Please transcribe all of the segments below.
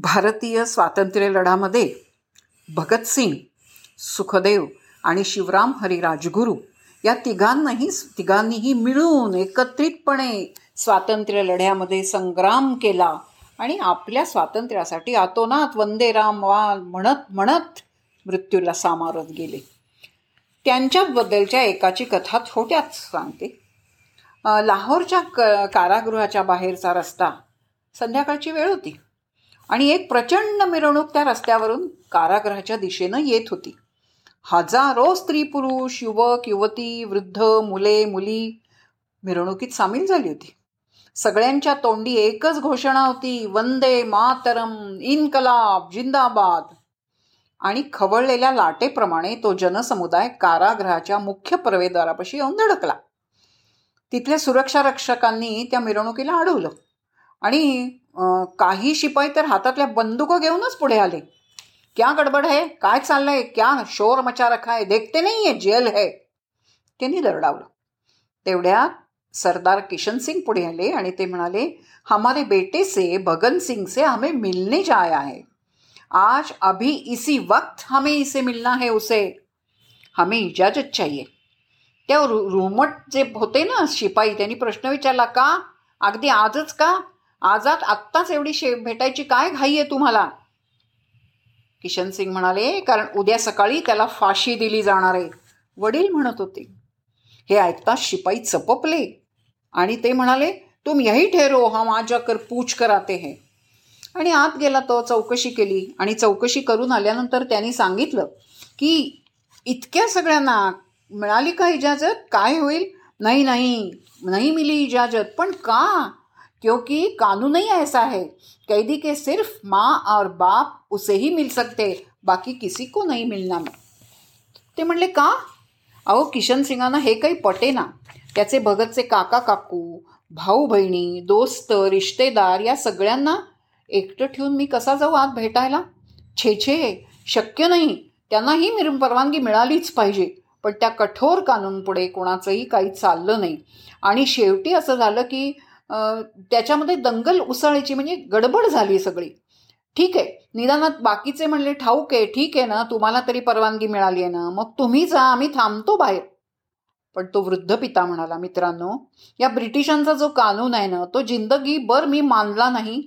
भारतीय स्वातंत्र्यलढामध्ये भगतसिंग सुखदेव आणि शिवराम हरी राजगुरू या तिघांनाही तिघांनीही मिळून एकत्रितपणे स्वातंत्र्य लढ्यामध्ये संग्राम केला आणि आपल्या स्वातंत्र्यासाठी आतोनात वंदे राम वा म्हणत म्हणत मृत्यूला सामारत गेले. त्यांच्याबद्दलच्या एकाची कथा थोड्यात सांगते. लाहोरच्या क कारागृहाच्या बाहेरचा रस्ता संध्याकाळची वेळ होती. आणि एक प्रचंड मिरवणूक त्या रस्त्यावरून कारागृहाच्या दिशेनं येत होती. हजारो स्त्री पुरुष युवक युवती वृद्ध मुले मुली मिरवणुकीत सामील झाली होती. सगळ्यांच्या तोंडी एकच घोषणा होती वंदे मातरम इनकलाब जिंदाबाद. आणि खवळलेल्या लाटेप्रमाणे तो जनसमुदाय कारागृहाच्या मुख्य प्रवेशद्वारापाशी येऊन धडकला. तिथल्या सुरक्षा रक्षकांनी त्या मिरवणुकीला अडवलं आणि काही शिपाई तर हातातल्या बंदुकं घेऊनच पुढे आले. क्या गडबड है? काय चाललंय? क्या शोर मचा रखा है देखते नाही आहे जेल है. त्यांनी दरडावलं. तेवढ्यात सरदार किशन सिंग पुढे आले आणि ते म्हणाले हमारे बेटे से भगन सिंग से हमें मिलने जाया है. आज अभी इसी वक्त हमें इसे मिलना है उसे. हमें इजाजत चाहिए. त्या रुमट जे होते ना शिपाई त्यांनी प्रश्न विचारला का? अगदी आजच का? आजात आत्ताच एवढी शे भेटायची काय घाई आहे तुम्हाला? किशन सिंग म्हणाले कारण उद्या सकाळी त्याला फाशी दिली जाणार आहे. वडील म्हणत होते हे ऐकताच शिपाई चपपले. आणि ते म्हणाले तुम यही ठेरो हा माझ्या कर पूछ कराते हे. आणि आत गेला तो चौकशी केली. आणि चौकशी करून आल्यानंतर त्यांनी सांगितलं की इतक्या सगळ्यांना मिळाली का इजाजत? काय होईल? नाही नाही नाही मिली इजाजत. पण का? क्योंकि कानून ही ऐसा है। कैदी के सिर्फ माँ और बाप उसे ही मिल सकते बाकी किसी को नहीं मिळणार ते म्हणले का? अहो किशन सिंगांना हे काही पटे ना। त्याचे भगतचे काका काकू भाऊ बहिणी दोस्त रिश्तेदार या सगळ्यांना एकटं ठेवून मी कसा जाऊ आत भेटायला? छे छे शक्य नाही. त्यांनाही मिर परवानगी मिळालीच पाहिजे. पण त्या कठोर कानूनपुढे कोणाचंही काही चाललं नाही. आणि शेवटी असं झालं की त्याच्यामध्ये दंगल उसळायची म्हणजे गडबड झाली सगळी. ठीक आहे निदानात बाकीचे म्हणले ठाऊक आहे ठीक आहे ना तुम्हाला तरी परवानगी मिळाली आहे ना मग तुम्ही जा आम्ही थांबतो बाहेर. पण तो वृद्ध पिता म्हणाला मित्रांनो या ब्रिटिशांचा जो कानून आहे ना तो जिंदगी बर मी मानला नाही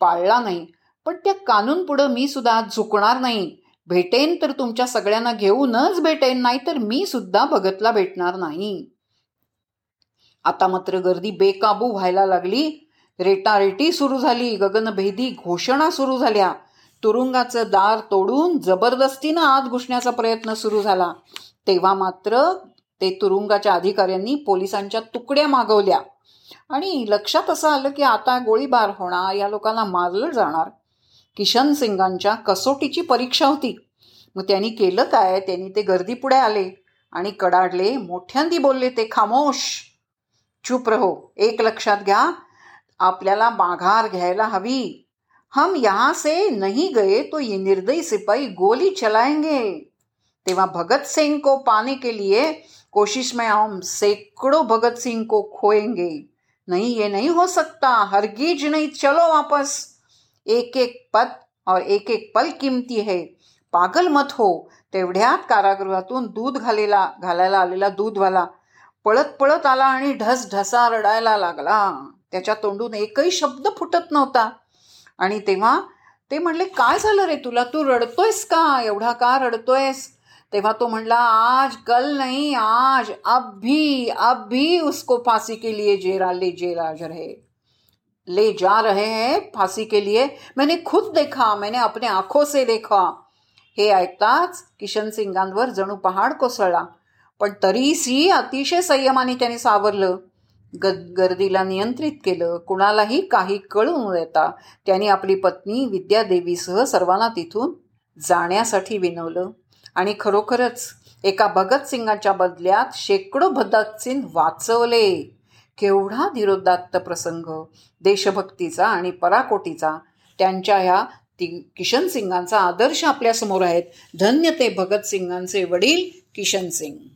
पाळला नाही पण त्या कानून पुढं मी सुद्धा झुकणार नाही. भेटेन तर तुमच्या सगळ्यांना घेऊनच भेटेन नाही तर मी सुद्धा भगतला भेटणार नाही. आता मात्र गर्दी बेकाबू व्हायला लागली. रेटारेटी सुरू झाली. गगनभेदी घोषणा सुरू झाल्या. तुरुंगाचं दार तोडून जबरदस्तीनं आत घुसण्याचा प्रयत्न सुरू झाला. तेव्हा मात्र ते तुरुंगाच्या अधिकाऱ्यांनी पोलिसांच्या तुकड्या मागवल्या. आणि लक्षात असं आलं की आता गोळीबार होणार या लोकांना मारलं जाणार. किशन सिंगांच्या कसोटीची परीक्षा होती. मग त्यांनी केलं काय? त्यांनी ते गर्दी पुढे आले आणि कडाडले. मोठ्यांदी बोलले ते खामोश. चुप रहो, एक लक्षात घ्या, आपल्याला माघार घ्यायला हवी. हम यहाँ से नहीं गए तो ये निर्दयी सिपाही गोली चलाएँगे। तेव्हा भगत सिंह को पाने के लिए कोशिश में हम सैकड़ों भगत सिंह को खोएँगे। नहीं, ये नहीं हो सकता, हरगिज नहीं, चलो वापस। एक एक पद और एक एक पल किमती है। पागल मत हो, तेवढ्यात कारागृहातून दूध घालेला, घालायला आलेला दूधवाला पळत पळत आला आणि ढस ढसा रडायला लागला. त्याच्या तोंडून एकही शब्द फुटत नव्हता. आणि तेव्हा ते म्हणले काय झालं रे तुला? तू रडतोयस का? एवढा का रडतोयस? तेव्हा तो म्हणला आज कल नाही आज अब भी अब भी उसको फांसी के लिए जेरा ले जेरा रहे ले जा रहे हैं फांसी के लिए? मैंने खुद देखा मैंने अपने आंखों से देखा. हे ऐकताच किशन सिंगांवर जणू पहाड कोसळला. पण तरीही अतिशय संयमाने त्याने सावरलं. ग गर्दीला नियंत्रित केलं. कुणालाही काही कळू न देता त्याने आपली पत्नी विद्यादेवीसह सर्वांना तिथून जाण्यासाठी विनवलं. आणि खरोखरच एका भगतसिंगाच्या बदल्यात शेकडो भगतसिंग वाचवले. केवढा धीरोदात्त प्रसंग. देशभक्तीचा आणि पराकोटीचा. त्यांच्या ह्या ती किशन सिंगांचा आदर्श आपल्यासमोर आहेत. धन्य ते भगतसिंगांचे वडील किशन सिंग